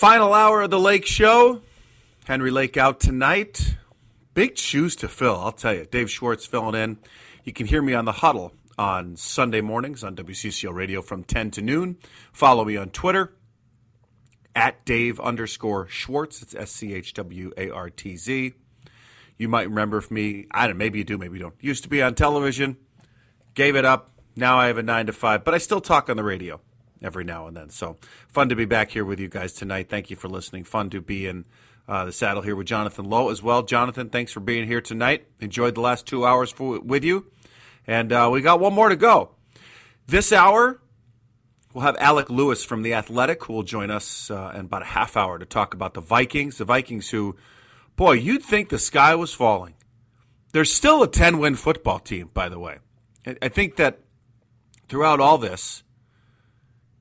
Final hour of the Lake Show. Henry Lake out tonight. Big shoes to fill, I'll tell you. Dave Schwartz filling in. You can hear me on the huddle on Sunday mornings on WCCO Radio from 10 to noon. Follow me on Twitter at Dave underscore Schwartz. It's S C H W A R T Z. You might remember me. I don't. Maybe you do. Maybe you don't. Used to be on television. Gave it up. Now I have a nine to five, but I still talk on the radio every now and then. So fun to be back here with you guys tonight. Thank you for listening. Fun to be in uh, the saddle here with Jonathan Lowe as well. Jonathan, thanks for being here tonight. Enjoyed the last two hours for, with you, and uh, we got one more to go. This hour, we'll have Alec Lewis from the Athletic, who will join us uh, in about a half hour to talk about the Vikings. The Vikings, who, boy, you'd think the sky was falling. They're still a ten-win football team, by the way. I think that throughout all this,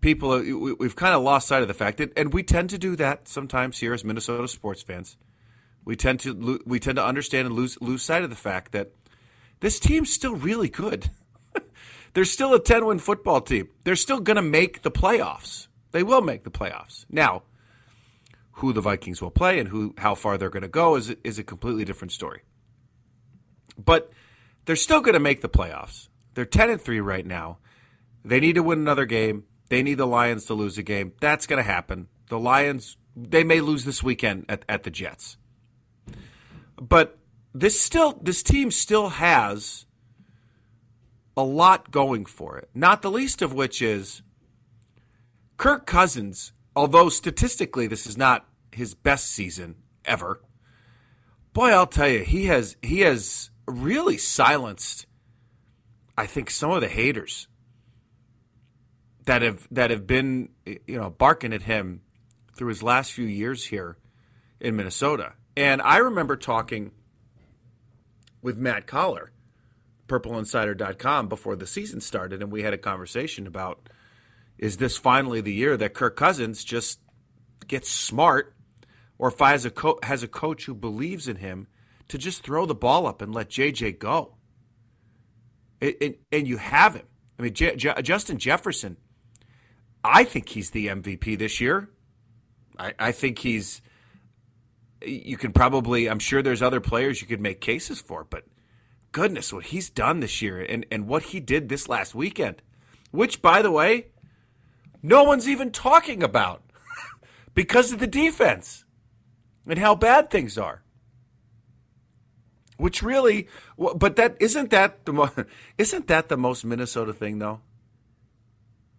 people uh, we've kind of lost sight of the fact that, and we tend to do that sometimes here as Minnesota sports fans. We tend to we tend to understand and lose lose sight of the fact that this team's still really good. They're still a ten win football team. They're still going to make the playoffs. They will make the playoffs. Now, who the Vikings will play and who how far they're going to go is is a completely different story. But they're still going to make the playoffs. They're ten and three right now. They need to win another game. They need the Lions to lose a game. That's going to happen. The Lions, they may lose this weekend at, at the Jets. But this still this team still has a lot going for it. Not the least of which is Kirk Cousins, although statistically this is not his best season ever. Boy, I'll tell you, he has he has really silenced I think some of the haters that have that have been you know barking at him through his last few years here in Minnesota. And I remember talking with Matt Coller, purpleinsider.com before the season started and we had a conversation about is this finally the year that Kirk Cousins just gets smart or if I has a co- has a coach who believes in him to just throw the ball up and let JJ go. It, it, and you have him. I mean, J- J- Justin Jefferson I think he's the MVP this year. I, I think he's. You can probably. I'm sure there's other players you could make cases for, but goodness, what he's done this year and, and what he did this last weekend, which, by the way, no one's even talking about because of the defense and how bad things are. Which really, but that isn't that the mo- isn't that the most Minnesota thing though?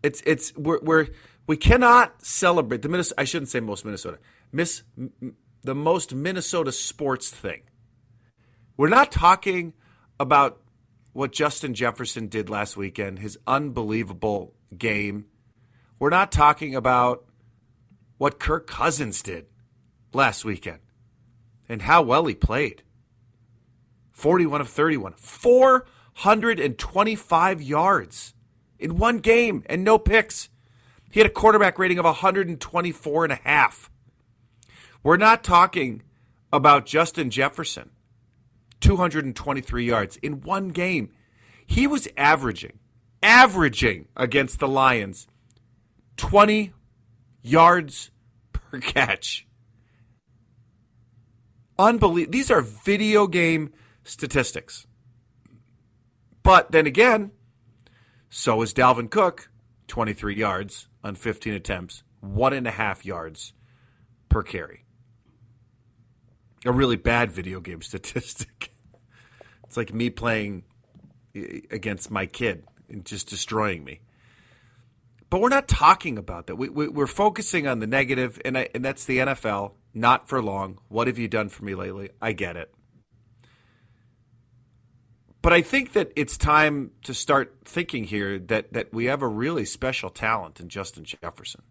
It's it's we're, we're we cannot celebrate the Minnesota. I shouldn't say most Minnesota. Miss the most Minnesota sports thing. We're not talking about what Justin Jefferson did last weekend, his unbelievable game. We're not talking about what Kirk Cousins did last weekend and how well he played. 41 of 31, 425 yards in one game and no picks. He had a quarterback rating of 124 and a half. We're not talking about Justin Jefferson, 223 yards in one game. He was averaging, averaging against the Lions 20 yards per catch. Unbelievable. These are video game statistics. But then again, so is Dalvin Cook, 23 yards on 15 attempts, one and a half yards per carry. A really bad video game statistic. it's like me playing eh, against my kid and just destroying me. But we're not talking about that. We, we, are focusing on the negative, and, I, and that's the NFL. Not for long. What have you done for me lately? I get it. But I think that it's time to start thinking here that, that we have a really special talent in Justin Jefferson.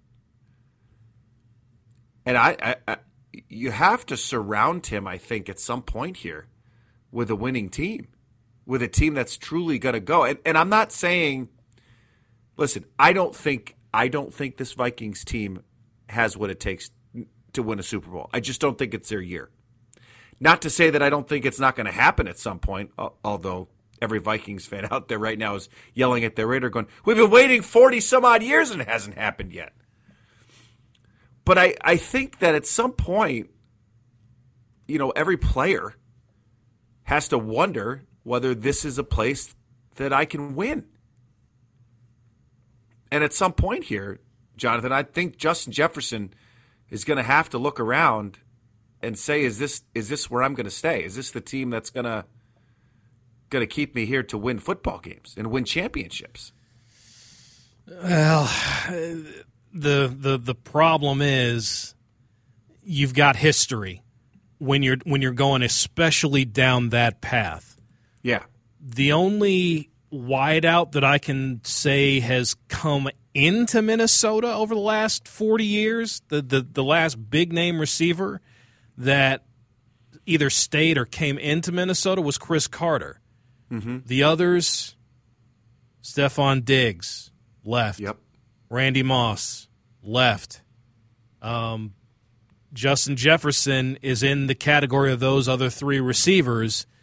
And I, I, I you have to surround him, I think, at some point here with a winning team, with a team that's truly going to go. And, and I'm not saying, listen, I don't think I don't think this Vikings team has what it takes to win a Super Bowl. I just don't think it's their year. Not to say that I don't think it's not going to happen at some point, although every Vikings fan out there right now is yelling at their radar, going, We've been waiting 40 some odd years and it hasn't happened yet. but I, I think that at some point, you know, every player has to wonder whether this is a place that I can win. And at some point here, Jonathan, I think Justin Jefferson is going to have to look around and say, "Is this is this where I'm going to stay? Is this the team that's going to going to keep me here to win football games and win championships?" Well, the the the problem is you've got history when you're when you're going especially down that path. Yeah. The only wideout that I can say has come into Minnesota over the last 40 years, the, the, the last big name receiver that either stayed or came into Minnesota was Cris Carter. Mm-hmm. The others, Stefon Diggs, left. Yep. Randy Moss, left. Um, Justin Jefferson is in the category of those other three receivers –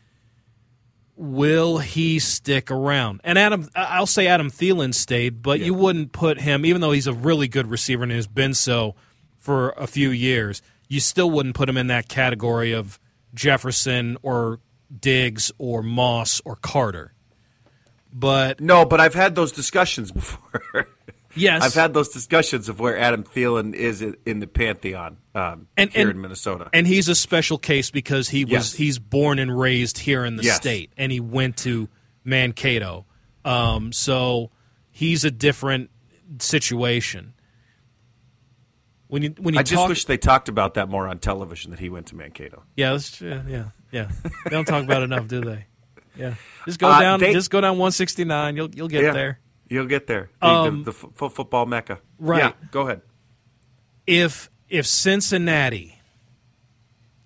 will he stick around? And Adam, I'll say Adam Thielen stayed, but yeah. you wouldn't put him, even though he's a really good receiver and has been so for a few years, you still wouldn't put him in that category of Jefferson or Diggs or Moss or Carter. But no, but I've had those discussions before. Yes, I've had those discussions of where Adam Thielen is in the pantheon um, and, here and, in Minnesota, and he's a special case because he was yes. he's born and raised here in the yes. state, and he went to Mankato, um, so he's a different situation. When you when you I talk, just wish they talked about that more on television that he went to Mankato. Yeah, that's, yeah, yeah, yeah. they don't talk about it enough, do they? Yeah, just go uh, down, they, just go down 169. You'll you'll get yeah. there. You'll get there. The, um, the, the f- football mecca. Right. Yeah, go ahead. If if Cincinnati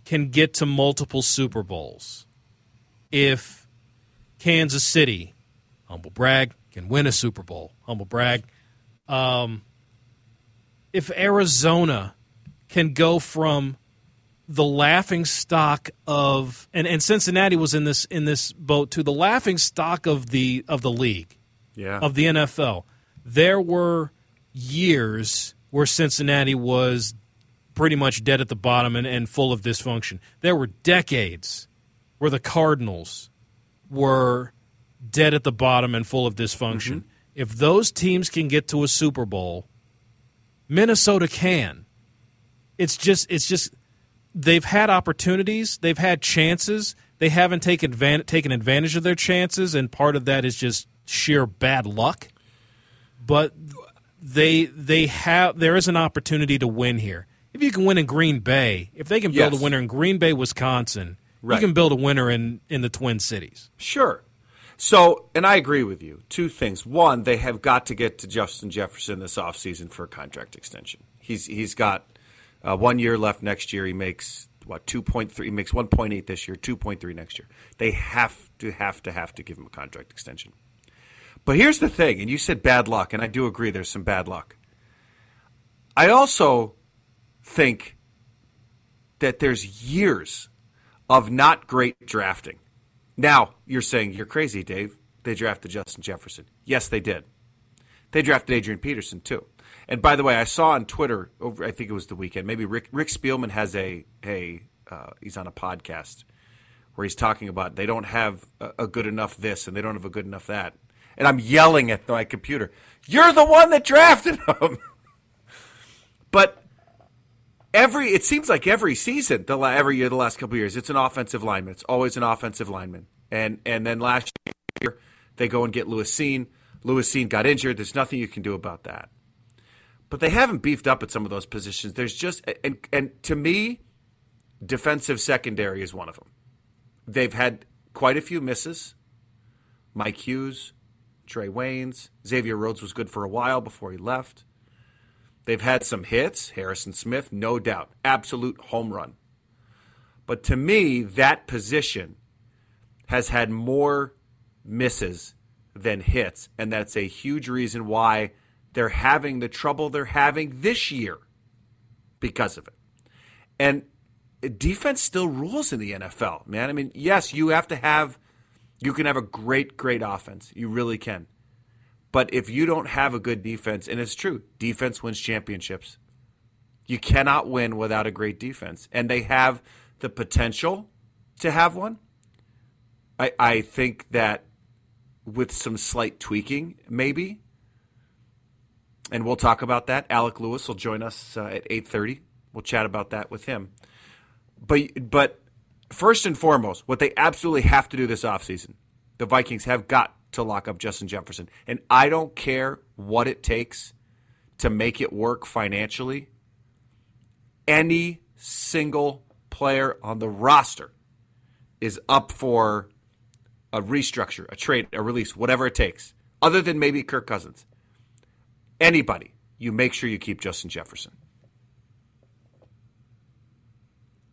can get to multiple Super Bowls, if Kansas City, humble brag, can win a Super Bowl, humble brag, um, if Arizona can go from the laughing stock of and, and Cincinnati was in this in this boat to the laughing stock of the of the league yeah. of the NFL. There were years where Cincinnati was pretty much dead at the bottom and, and full of dysfunction. There were decades where the Cardinals were dead at the bottom and full of dysfunction. Mm-hmm. If those teams can get to a Super Bowl, Minnesota can. It's just it's just they've had opportunities, they've had chances, they haven't taken advantage, taken advantage of their chances, and part of that is just sheer bad luck. But they they have there is an opportunity to win here. If you can win in Green Bay, if they can build yes. a winner in Green Bay, Wisconsin, right. you can build a winner in in the Twin Cities. Sure. So, and I agree with you. Two things. One, they have got to get to Justin Jefferson this offseason for a contract extension. He's he's got uh, one year left next year. He makes what two point three. He makes one point eight this year. Two point three next year. They have to have to have to give him a contract extension. But here's the thing, and you said bad luck, and I do agree there's some bad luck. I also think that there's years of not great drafting. Now, you're saying you're crazy, Dave. They drafted Justin Jefferson. Yes, they did. They drafted Adrian Peterson, too. And by the way, I saw on Twitter over, I think it was the weekend, maybe Rick, Rick Spielman has a, a uh, he's on a podcast where he's talking about they don't have a, a good enough this and they don't have a good enough that and I'm yelling at my computer. You're the one that drafted him. but every it seems like every season, the every year, the last couple years, it's an offensive lineman. It's always an offensive lineman. And and then last year they go and get Lewis Cine. Lewis Cine got injured. There's nothing you can do about that. But they haven't beefed up at some of those positions. There's just and and to me, defensive secondary is one of them. They've had quite a few misses. Mike Hughes, Trae Waynes. Xavier Rhodes was good for a while before he left. They've had some hits. Harrison Smith, no doubt. Absolute home run. But to me, that position has had more misses than hits. And that's a huge reason why they're having the trouble they're having this year because of it. And defense still rules in the NFL, man. I mean, yes, you have to have you can have a great, great offense. You really can. But if you don't have a good defense, and it's true, defense wins championships. You cannot win without a great defense, and they have the potential to have one. I, I think that with some slight tweaking, maybe, and we'll talk about that. Alec Lewis will join us uh, at eight thirty. We'll chat about that with him. But but first and foremost, what they absolutely have to do this offseason, the Vikings have got to lock up Justin Jefferson, and I don't care what it takes to make it work financially. Any single player on the roster is up for a restructure, a trade, a release, whatever it takes, other than maybe Kirk Cousins. Anybody, you make sure you keep Justin Jefferson.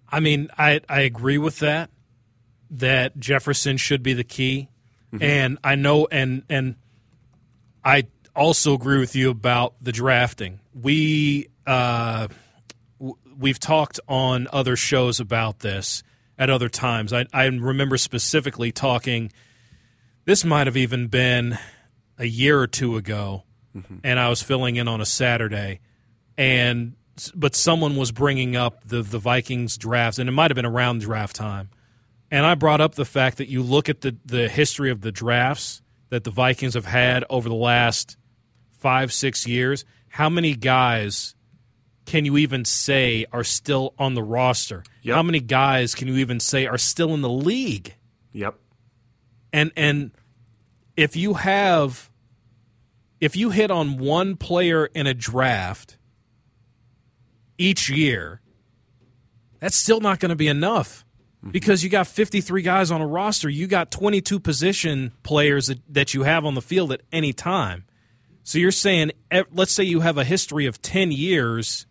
I mean, I, I agree with that, that Jefferson should be the key. Mm-hmm. And I know, and, and I also agree with you about the drafting. We, uh, we've talked on other shows about this at other times. I, I remember specifically talking, this might have even been a year or two ago, mm-hmm. and I was filling in on a Saturday, and but someone was bringing up the the Vikings draft, and it might have been around draft time, and I brought up the fact that you look at the the history of the drafts that the Vikings have had over the last five six years. How many guys can you even say are still on the roster? Yep. How many guys can you even say are still in the league? Yep. And and if you have if you hit on one player in a draft each year, that's still not going to be enough mm-hmm. because you got 53 guys on a roster. You got 22 position players that, that you have on the field at any time. So you're saying, let's say you have a history of 10 years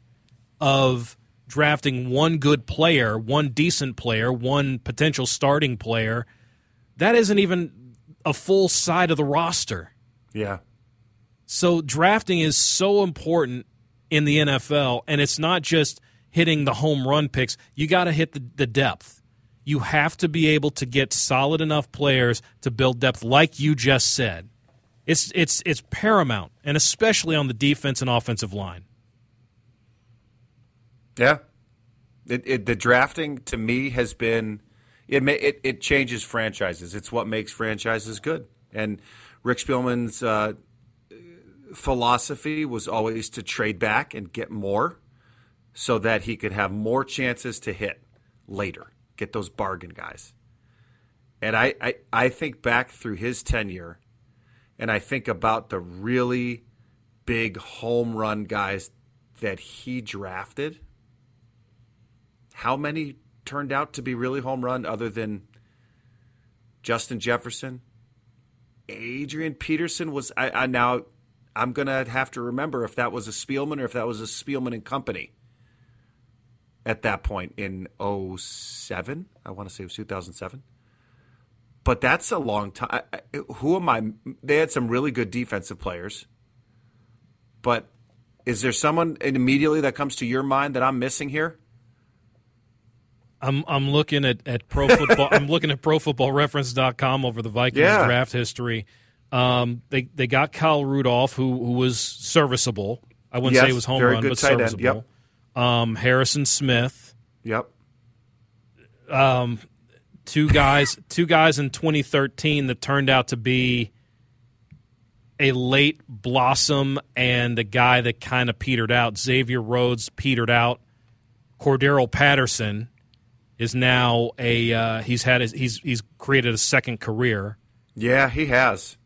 of drafting one good player, one decent player, one potential starting player. That isn't even a full side of the roster. Yeah. So drafting is so important in the NFL, and it's not just hitting the home run picks. You got to hit the, the depth. You have to be able to get solid enough players to build depth, like you just said. It's it's it's paramount, and especially on the defense and offensive line. Yeah, it, it, the drafting to me has been it, may, it it changes franchises. It's what makes franchises good. And Rick Spielman's uh, philosophy was always to trade back and get more, so that he could have more chances to hit later, get those bargain guys. And I, I, I think back through his tenure, and I think about the really big home run guys that he drafted how many turned out to be really home run other than Justin Jefferson? Adrian Peterson was. I, I now I'm gonna have to remember if that was a Spielman or if that was a Spielman and Company. At that point in 07, I want to say it was 2007. But that's a long time. Who am I? They had some really good defensive players. But is there someone immediately that comes to your mind that I'm missing here? I'm I'm looking at, at pro football. I'm looking at ProFootballReference.com over the Vikings yeah. draft history. Um, they they got Kyle Rudolph, who who was serviceable. I wouldn't yes, say he was home run, but serviceable. Yep. Um, Harrison Smith. Yep. Um, two guys, two guys in 2013 that turned out to be a late blossom and a guy that kind of petered out. Xavier Rhodes petered out. Cordarrelle Patterson is now a uh, he's had his, he's he's created a second career. Yeah, he has.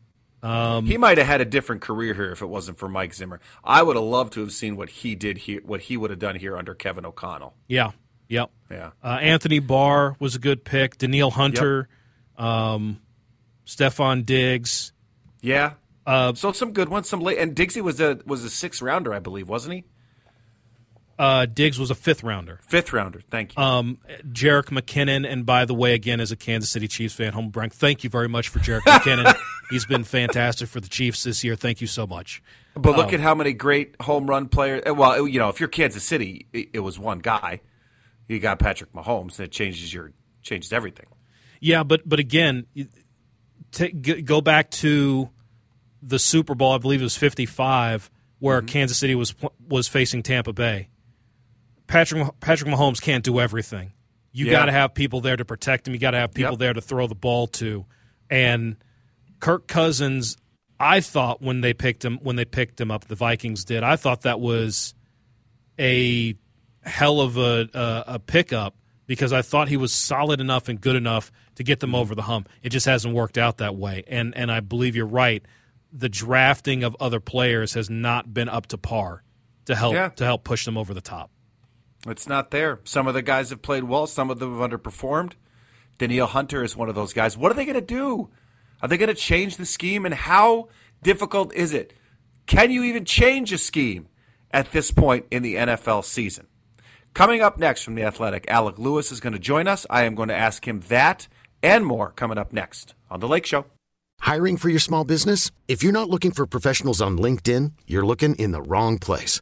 Um, he might have had a different career here if it wasn't for Mike Zimmer. I would have loved to have seen what he did here, what he would have done here under Kevin O'Connell. Yeah, yep, yeah. Uh, Anthony Barr was a good pick. Danielle Hunter, yep. um, Stefon Diggs. Yeah. Uh, so some good ones, some late, and Diggsy was a was a six rounder, I believe, wasn't he? Uh, Diggs was a fifth rounder. Fifth rounder, thank you. Um, Jerick McKinnon, and by the way, again, as a Kansas City Chiefs fan, home Frank, thank you very much for Jerick McKinnon. He's been fantastic for the Chiefs this year. Thank you so much. But look um, at how many great home run players. Uh, well, you know, if you're Kansas City, it, was one guy. You got Patrick Mahomes, and it changes your changes everything. Yeah, but but again, go back to the Super Bowl. I believe it was 55, where mm-hmm. Kansas City was was facing Tampa Bay Patrick Patrick Mahomes can't do everything. You Yeah. got to have people there to protect him. You got to have people Yep. there to throw the ball to. And Kirk Cousins, I thought when they picked him when they picked him up, the Vikings did. I thought that was a hell of a a, a pickup because I thought he was solid enough and good enough to get them over the hump. It just hasn't worked out that way. And and I believe you're right. The drafting of other players has not been up to par to help Yeah. to help push them over the top. It's not there. Some of the guys have played well, some of them have underperformed. Danielle Hunter is one of those guys. What are they going to do? Are they going to change the scheme? And how difficult is it? Can you even change a scheme at this point in the NFL season? Coming up next from The Athletic, Alec Lewis is going to join us. I am going to ask him that and more coming up next on The Lake Show. Hiring for your small business? If you're not looking for professionals on LinkedIn, you're looking in the wrong place.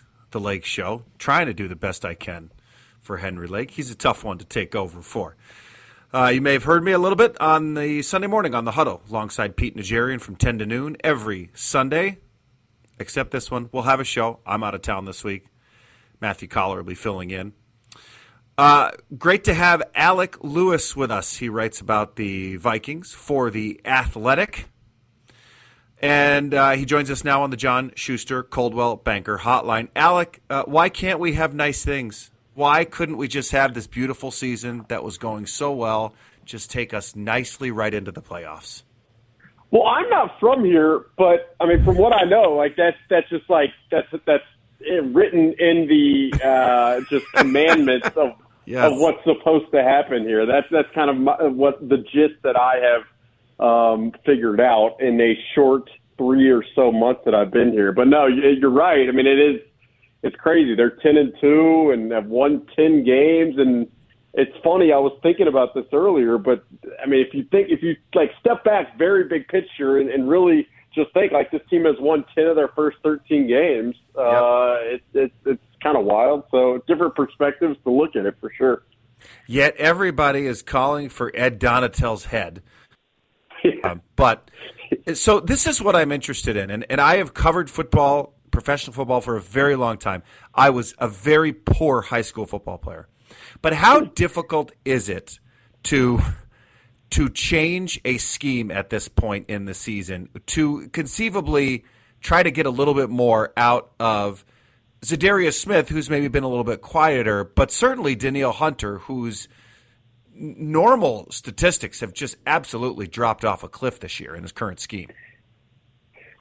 the Lake Show, trying to do the best I can for Henry Lake. He's a tough one to take over for. Uh, you may have heard me a little bit on the Sunday morning on the huddle alongside Pete Najarian from 10 to noon every Sunday, except this one. We'll have a show. I'm out of town this week. Matthew Coller will be filling in. Uh, great to have Alec Lewis with us. He writes about the Vikings for The Athletic. And uh, he joins us now on the John Schuster Coldwell Banker Hotline. Alec, uh, why can't we have nice things? Why couldn't we just have this beautiful season that was going so well just take us nicely right into the playoffs? Well, I'm not from here, but I mean, from what I know, like that's that's just like that's that's written in the uh, just commandments of Yes. of what's supposed to happen here. That's that's kind of my, what the gist that I have um, figured out in a short three or so months that I've been here. But no, you- you're right. I mean, it is it's crazy. They're ten and two and have won ten games and. It's funny. I was thinking about this earlier, but I mean, if you think, if you like step back, very big picture, and, and really just think, like this team has won ten of their first thirteen games. Uh, it's it's it's kind of wild. So different perspectives to look at it for sure. Yet everybody is calling for Ed Donatell's head. Um, but so this is what I'm interested in, and, and I have covered football, professional football, for a very long time. I was a very poor high school football player, but how difficult is it to to change a scheme at this point in the season to conceivably try to get a little bit more out of Za'Darius Smith, who's maybe been a little bit quieter, but certainly Danielle Hunter, whose n- normal statistics have just absolutely dropped off a cliff this year in his current scheme.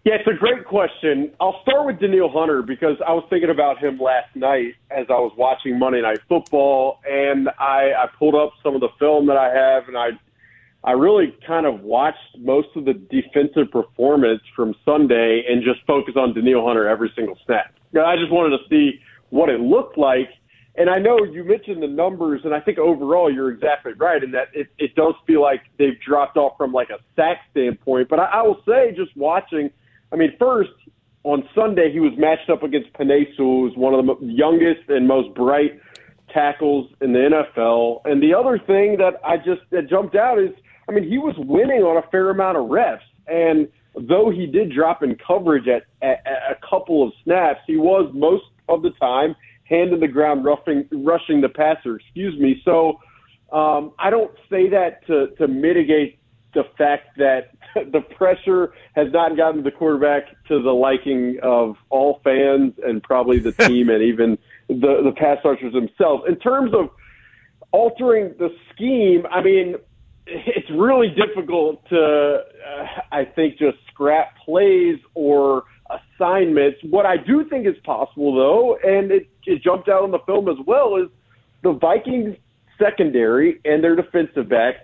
Yeah, it's a great question. I'll start with Danielle Hunter because I was thinking about him last night as I was watching Monday Night Football, and I, I pulled up some of the film that I have, and I I really kind of watched most of the defensive performance from Sunday and just focused on Danielle Hunter every single snap. I just wanted to see what it looked like. And I know you mentioned the numbers, and I think overall you're exactly right in that it, it does feel like they've dropped off from like a sack standpoint. But I, I will say, just watching, I mean, first on Sunday he was matched up against Penei Sewell, who's one of the youngest and most bright tackles in the NFL. And the other thing that I just that jumped out is, I mean, he was winning on a fair amount of reps, and though he did drop in coverage at, at, at a couple of snaps, he was most of the time hand in the ground roughing, rushing the passer. Excuse me. So um, I don't say that to to mitigate the fact that the pressure has not gotten the quarterback to the liking of all fans and probably the team and even the the pass rushers themselves. In terms of altering the scheme, I mean, it's really difficult to, uh, I think, just scrap plays or assignments. What I do think is possible, though, and it, it jumped out on the film as well, is the Vikings secondary and their defensive backs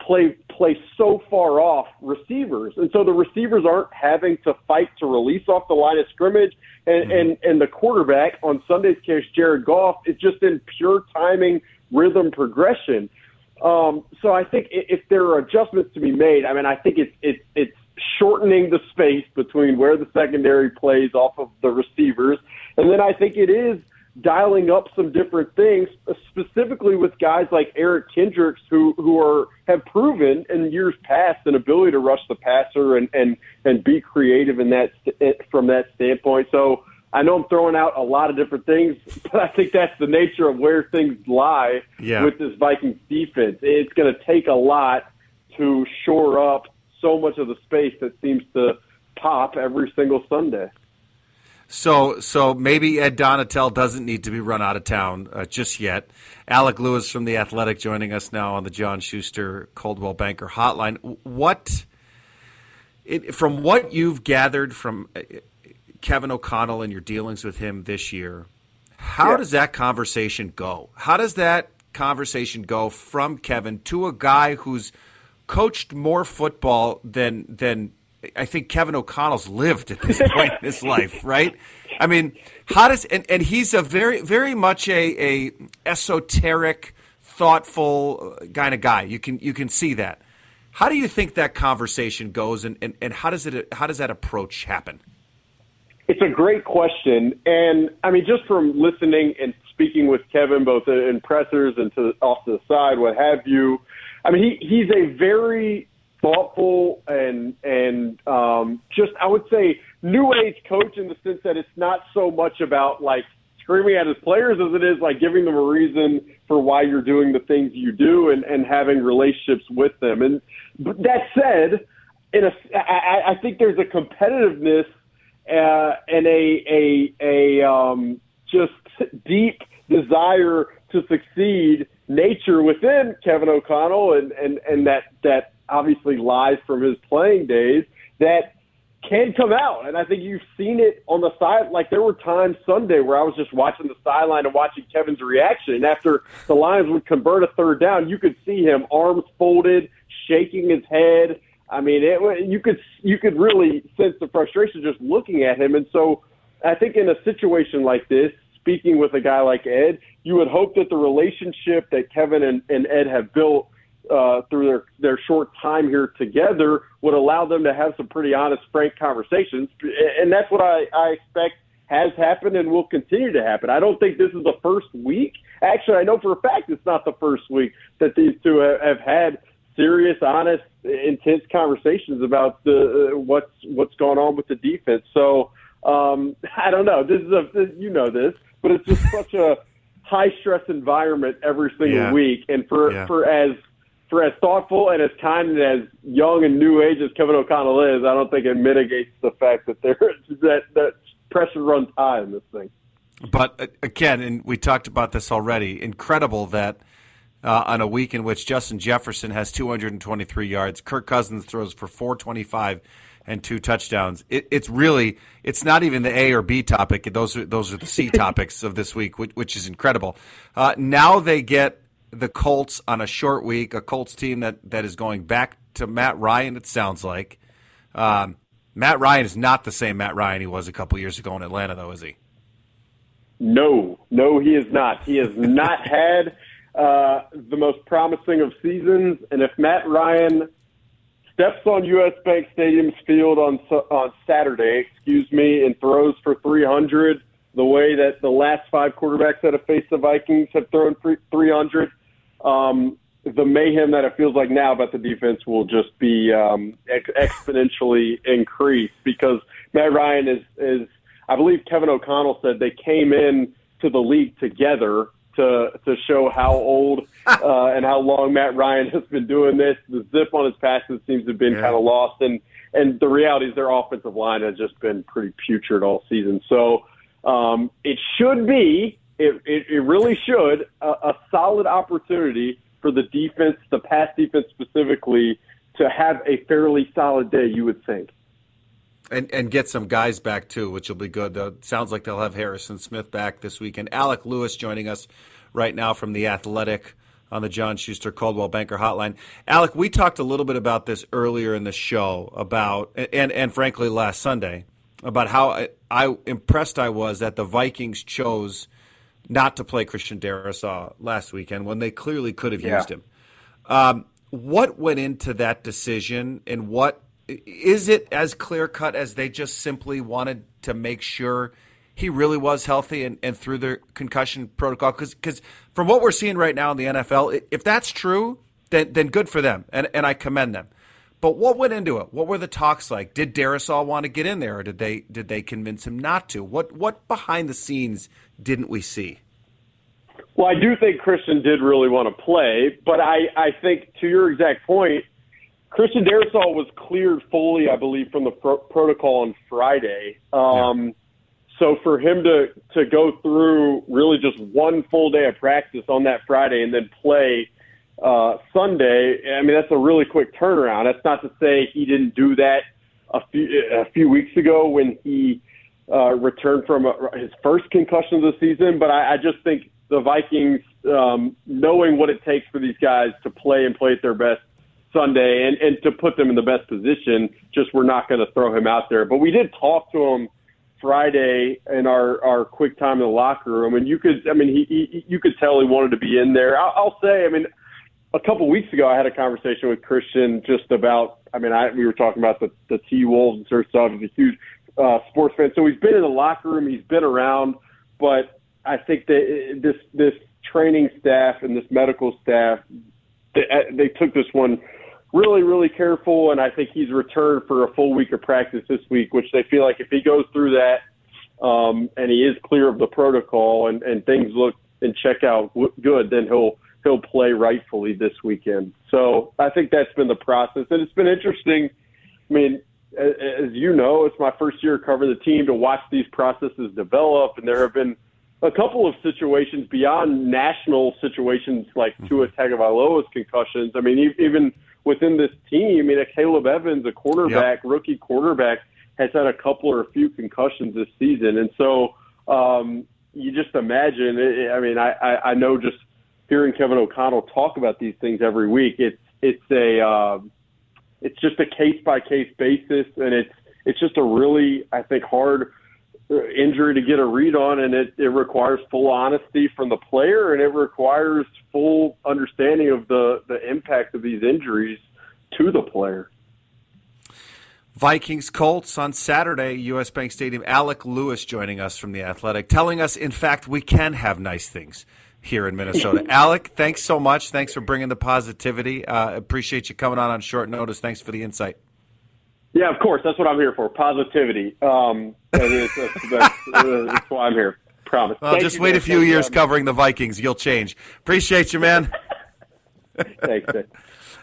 play play so far off receivers, and so the receivers aren't having to fight to release off the line of scrimmage, and mm-hmm. and and the quarterback on Sunday's case, Jared Goff, is just in pure timing, rhythm, progression. Um, so I think if there are adjustments to be made, I mean, I think it's it's it's shortening the space between where the secondary plays off of the receivers, and then I think it is dialing up some different things, specifically with guys like Eric Kendricks, who who are have proven in years past an ability to rush the passer and and and be creative in that eh, from that standpoint. So I know I'm throwing out a lot of different things, but I think that's the nature of where things lie yeah. with this Vikings defense. It's going to take a lot to shore up so much of the space that seems to pop every single Sunday. So, so maybe Ed Donatell doesn't need to be run out of town uh, just yet. Alec Lewis from the Athletic joining us now on the John Schuster Coldwell Banker Hotline. What, it, from what you've gathered from uh, Kevin O'Connell and your dealings with him this year, how yeah. does that conversation go? How does that conversation go from Kevin to a guy who's coached more football than than I think Kevin O'Connell's lived at this point in his life, right? I mean, how does and, and he's a very very much a, a esoteric, thoughtful uh, kind of guy. You can you can see that. How do you think that conversation goes, and, and, and how does it how does that approach happen? It's a great question, and I mean, just from listening and speaking with Kevin, both in pressers and to off to the side, what have you. I mean, he he's a very thoughtful and and um, just I would say new age coach in the sense that it's not so much about like screaming at his players as it is like giving them a reason for why you're doing the things you do and and having relationships with them. And but that said, in a I, I think there's a competitiveness uh, and a a a um, just deep desire to succeed nature within Kevin O'Connell and and and that that obviously lies from his playing days that can come out. And I think you've seen it on the side. Like there were times Sunday where I was just watching the sideline and watching Kevin's reaction. And after the Lions would convert a third down, you could see him arms folded, shaking his head. I mean, it, you could you could really sense the frustration just looking at him. And so, I think in a situation like this, speaking with a guy like Ed, you would hope that the relationship that Kevin and, and Ed have built uh, through their their short time here together would allow them to have some pretty honest, frank conversations, and that's what I, I expect has happened and will continue to happen. I don't think this is the first week. Actually, I know for a fact it's not the first week that these two have, had serious, honest, intense conversations about the uh, what's what's going on with the defense. So um, I don't know. This is a you know this, but it's just such a high stress environment every single yeah. week, and for yeah. for as for as thoughtful and as kind and as young and new age as Kevin O'Connell is, I don't think it mitigates the fact that there that that pressure runs high in this thing. But uh, again, and we talked about this already. Incredible that uh, on a week in which Justin Jefferson has 223 yards, Kirk Cousins throws for 425 and two touchdowns. It, it's really it's not even the A or B topic. Those are those are the C topics of this week, which, which is incredible. Uh, now they get the Colts on a short week, a Colts team that, that is going back to Matt Ryan, it sounds like. Um, Matt Ryan is not the same Matt Ryan he was a couple years ago in Atlanta, though, is he? No, no, he is not. He has not had uh, the most promising of seasons. And if Matt Ryan steps on U.S. Bank Stadium's field on on Saturday, excuse me, and throws for 300 the way that the last five quarterbacks that have faced the Vikings have thrown 300, um, the mayhem that it feels like now about the defense will just be um, ex- exponentially increased because Matt Ryan is is I believe Kevin O'Connell said they came in to the league together to to show how old uh, and how long Matt Ryan has been doing this. The zip on his passes seems to have been yeah. kind of lost, and and the reality is their offensive line has just been pretty putrid all season. So um, it should be it, it, it really should a, a solid opportunity for the defense, the pass defense specifically, to have a fairly solid day. You would think. And, and get some guys back too, which will be good. Uh, sounds like they'll have Harrison Smith back this weekend. Alec Lewis joining us right now from the Athletic on the John Schuster Coldwell Banker Hotline. Alec, we talked a little bit about this earlier in the show about, and and frankly last Sunday about how I, I impressed I was that the Vikings chose not to play Christian Darrisaw last weekend when they clearly could have Yeah. used him. Um, what went into that decision, and what is it as clear cut as they just simply wanted to make sure he really was healthy and, and through the concussion protocol? Because from what we're seeing right now in the NFL, if that's true, then then good for them, and and I commend them. But what went into it? What were the talks like? Did Darrisaw want to get in there, or did they did they convince him not to? What what behind the scenes didn't we see? Well, I do think Christian did really want to play, but I, I think to your exact point, Christian Darrisaw was cleared fully, I believe, from the pro- protocol on Friday. Um, So for him to to go through really just one full day of practice on that Friday and then play uh, Sunday, I mean that's a really quick turnaround. That's not to say he didn't do that a few a few weeks ago when he uh, returned from uh his first concussion of the season. But I, I just think the Vikings, um, knowing what it takes for these guys to play and play at their best Sunday and, and to put them in the best position, just we're not going to throw him out there. But we did talk to him Friday in our, our quick time in the locker room, and you could, I mean, he, he you could tell he wanted to be in there. I'll, I'll say, I mean, a couple weeks ago, I had a conversation with Christian just about. I mean, I we were talking about the the T Wolves and of stuff. He's a huge uh, sports fan, so he's been in the locker room, he's been around. But I think that this this training staff and this medical staff, they, they took this one really, really careful, and I think he's returned for a full week of practice this week, which they feel like if he goes through that um, and he is clear of the protocol and, and things look and check out good, then he'll he'll play rightfully this weekend. So I think that's been the process, and it's been interesting. I mean, as you know, it's my first year covering the team to watch these processes develop, and there have been a couple of situations beyond national situations like Tua Tagovailoa's concussions. I mean, even within this team, I mean, a Caleb Evans, a quarterback, rookie quarterback, has had a couple or a few concussions this season, and so um, you just imagine. I mean, I, I, I know just hearing Kevin O'Connell talk about these things every week. It's it's a um, it's just a case by case basis, and it's it's just a really I think hard uh, injury to get a read on, and it, it requires full honesty from the player, and it requires full understanding of the the impact of these injuries to the player. Vikings Colts on Saturday, U.S. Bank Stadium. Alec Lewis joining us from the Athletic, telling us, in fact, we can have nice things here in Minnesota. Alec, thanks so much. Thanks for bringing the positivity. Uh, appreciate you coming on on short notice. Thanks for the insight. Yeah, of course. That's what I'm here for. Positivity. Um, that's, that's, uh, that's why I'm here. Promise. Well, Thank just you, wait a few Thank years um, covering the Vikings. You'll change. Appreciate you, man. Thanks.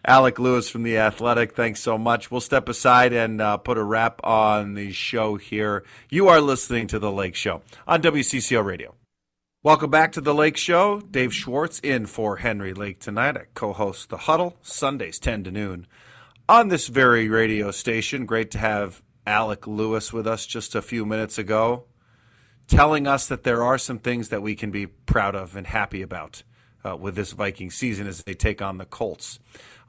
Alec Lewis from The Athletic, thanks so much. We'll step aside and uh, put a wrap on the show here. You are listening to The Lake Show on WCCO Radio. Welcome back to The Lake Show. Dave Schwartz in for Henry Lake tonight. I co host The Huddle, Sundays 10 to noon on this very radio station. Great to have Alec Lewis with us just a few minutes ago, telling us that there are some things that we can be proud of and happy about uh, with this Viking season as they take on the Colts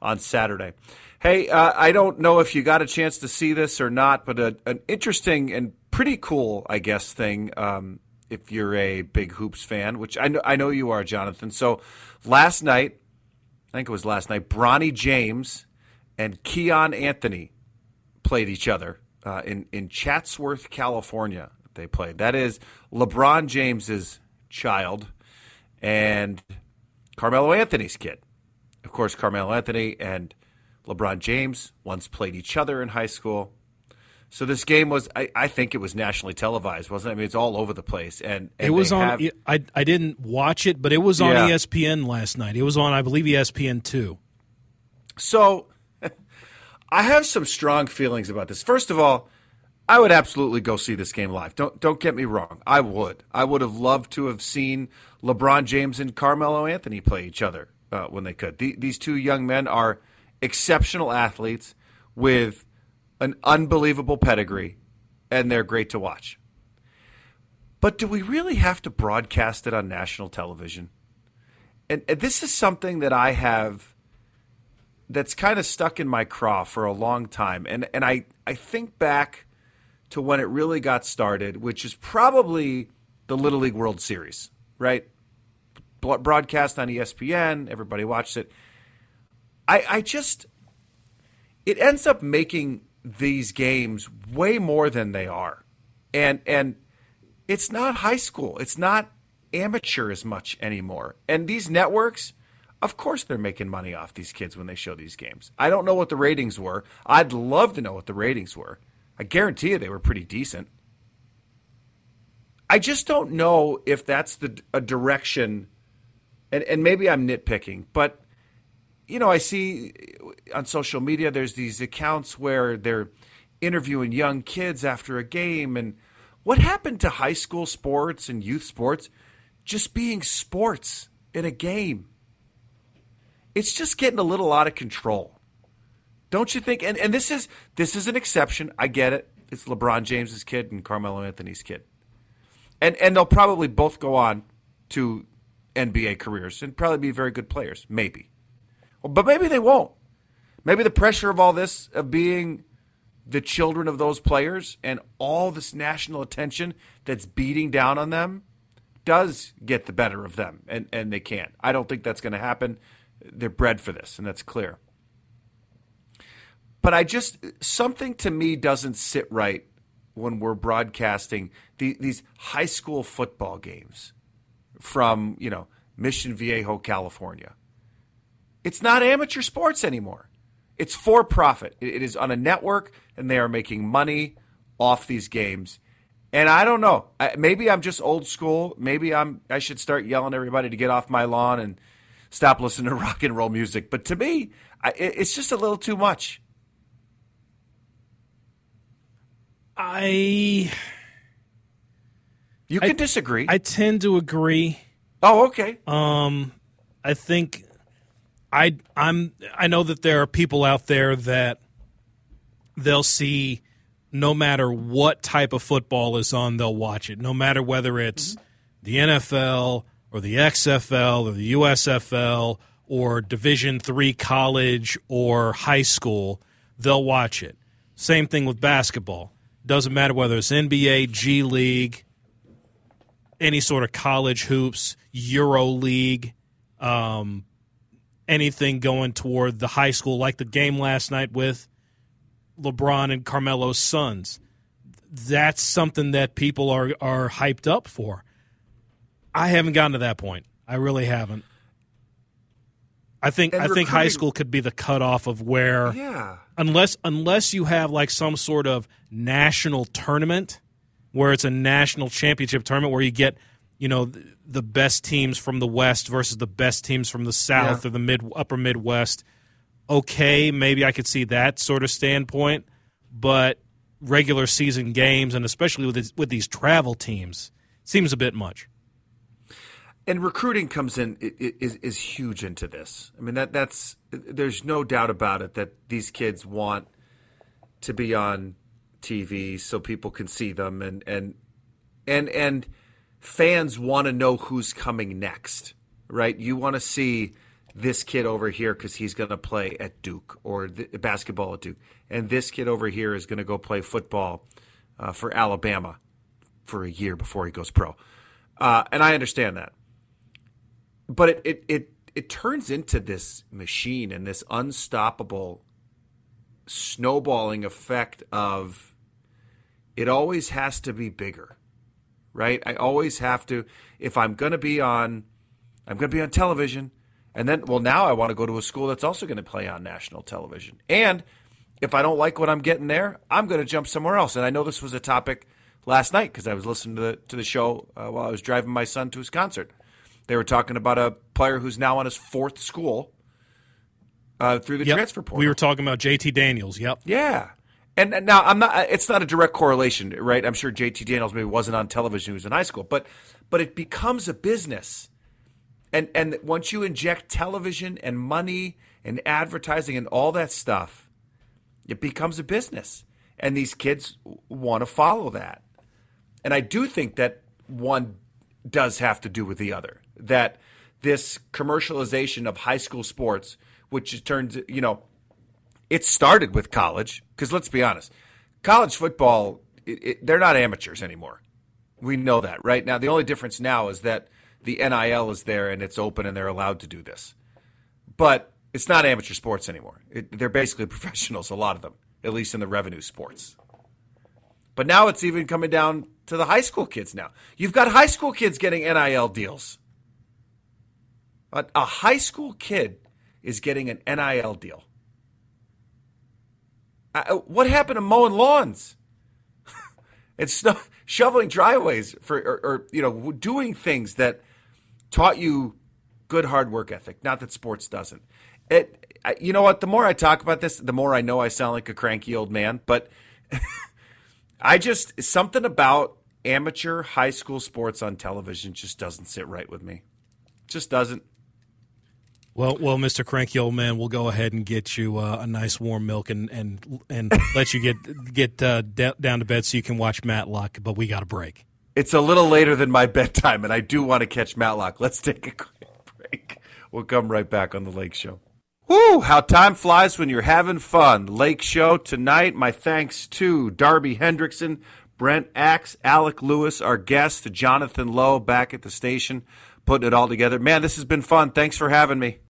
on Saturday. Hey, uh, I don't know if you got a chance to see this or not, but a, an interesting and pretty cool, I guess, thing. Um, if you're a big hoops fan, which I know, I know you are, Jonathan. So last night, I think it was last night, Bronny James and Kiyan Anthony played each other uh, in in Chatsworth, California. They played. That is LeBron James's child and Carmelo Anthony's kid. Of course, Carmelo Anthony and LeBron James once played each other in high school. So this game was, I, I think it was nationally televised, wasn't it? I mean, it's all over the place, and, and It was on. have- I I didn't watch it, but it was on Yeah. ESPN last night. It was on, I believe, ESPN two. So I have some strong feelings about this. First of all, I would absolutely go see this game live. Don't don't get me wrong. I would. I would have loved to have seen LeBron James and Carmelo Anthony play each other uh, when they could. The, these two young men are exceptional athletes with an unbelievable pedigree, and they're great to watch. But do we really have to broadcast it on national television? and, and this is something that I have that's kind of stuck in my craw for a long time. And and I, I think back to when it really got started, which is probably the Little League World Series, right? Broadcast on ESPN, everybody watched it. I, I just, it ends up making these games way more than they are. And, and it's not high school. It's not amateur as much anymore. And these networks, of course, they're making money off these kids when they show these games. I don't know what the ratings were. I'd love to know what the ratings were. I guarantee you they were pretty decent. I just don't know if that's the a direction, and, and maybe I'm nitpicking, but you know, I see eh, on social media there's these accounts where they're interviewing young kids after a game, and what happened to high school sports and youth sports just being sports in a game? It's just getting a little out of control. Don't you think? And and this is this is an exception. I get it. It's LeBron James's kid and Carmelo Anthony's kid, and and they'll probably both go on to NBA careers and probably be very good players. Maybe, but maybe they won't. Maybe the pressure of all this of being the children of those players and all this national attention that's beating down on them does get the better of them, and and they can't. I don't think that's going to happen. They're bred for this, and that's clear. But I just something to me doesn't sit right when we're broadcasting the, these high school football games from you know Mission Viejo, California. It's not amateur sports anymore. It's for profit. It is on a network, and they are making money off these games. And I don't know. Maybe I'm just old school. Maybe I'm. I should start yelling at everybody to get off my lawn and stop listening to rock and roll music. But to me, it's just a little too much. I you can I, disagree. I tend to agree. Oh, okay. Um, I think I I'm I know that there are people out there that they'll see no matter what type of football is on, they'll watch it. No matter whether it's mm-hmm. the NFL or the XFL or the USFL or Division three college or high school, they'll watch it. Same thing with basketball. Doesn't matter whether it's NBA, G League, any sort of college hoops, Euro League, um, anything going toward the high school, like the game last night with LeBron and Carmelo's sons. That's something that people are are hyped up for. I haven't gotten to that point. I really haven't. I think I think high school could be the cutoff of where yeah. unless unless you have like some sort of national tournament where it's a national championship tournament where you get you know the best teams from the west versus the best teams from the south yeah. or the mid upper midwest okay maybe i could see that sort of standpoint but regular season games and especially with with these travel teams seems a bit much and recruiting comes in is is huge into this. I mean that that's there's no doubt about it that these kids want to be on TV so people can see them and and and and fans want to know who's coming next, right? You want to see this kid over here because he's going to play at Duke or basketball at Duke, and this kid over here is going to go play football uh, for Alabama for a year before he goes pro. Uh, and I understand that but it, it it it turns into this machine and this unstoppable snowballing effect of it always has to be bigger right i always have to if i'm going to be on i'm going to be on television and then well now i want to go to a school that's also going to play on national television and if i don't like what i'm getting there i'm going to jump somewhere else and i know this was a topic last night because i was listening to the, to the show uh, while i was driving my son to his concert they were talking about a player who's now on his fourth school uh, through the yep. transfer portal. We were talking about JT Daniels. Yep. Yeah. And, now I'm not. Uh, it's not a direct correlation, right? I'm sure JT Daniels maybe wasn't on television; he was in high school, but but it becomes a business, and and once you inject television and money and advertising and all that stuff, it becomes a business, and these kids want to follow that. And I do think that one does have to do with the other that this commercialization of high school sports, which turns, you know, it started with college. Because let's be honest, college football, it, it, they're not amateurs anymore. We know that, right? Now, the only difference now is that the NIL is there and it's open and they're allowed to do this. But it's not amateur sports anymore. It, they're basically professionals, a lot of them, at least in the revenue sports. But now it's even coming down to the high school kids now. You've got high school kids getting NIL deals. A, a high school kid is getting an NIL deal. Uh, what happened to mowing lawns? it's not, shoveling driveways for or, or you know doing things that taught you good hard work ethic. Not that sports doesn't. It, you know what? The more I talk about this, the more I know I sound like a cranky old man. But I just something about amateur high school sports on television just doesn't sit right with me. Just doesn't. Well, well, Mr. Cranky Old Man, we'll go ahead and get you uh, a nice warm milk and and and let you get get uh, d- down to bed so you can watch Matlock. But we got a break. It's a little later than my bedtime, and I do want to catch Matlock. Let's take a quick break. We'll come right back on the Lake Show. Woo! How time flies when you're having fun. Lake Show tonight. My thanks to Darby Hendrickson, Brent Axe, Alec Lewis, our guest, Jonathan Lowe back at the station, putting it all together. Man, this has been fun. Thanks for having me.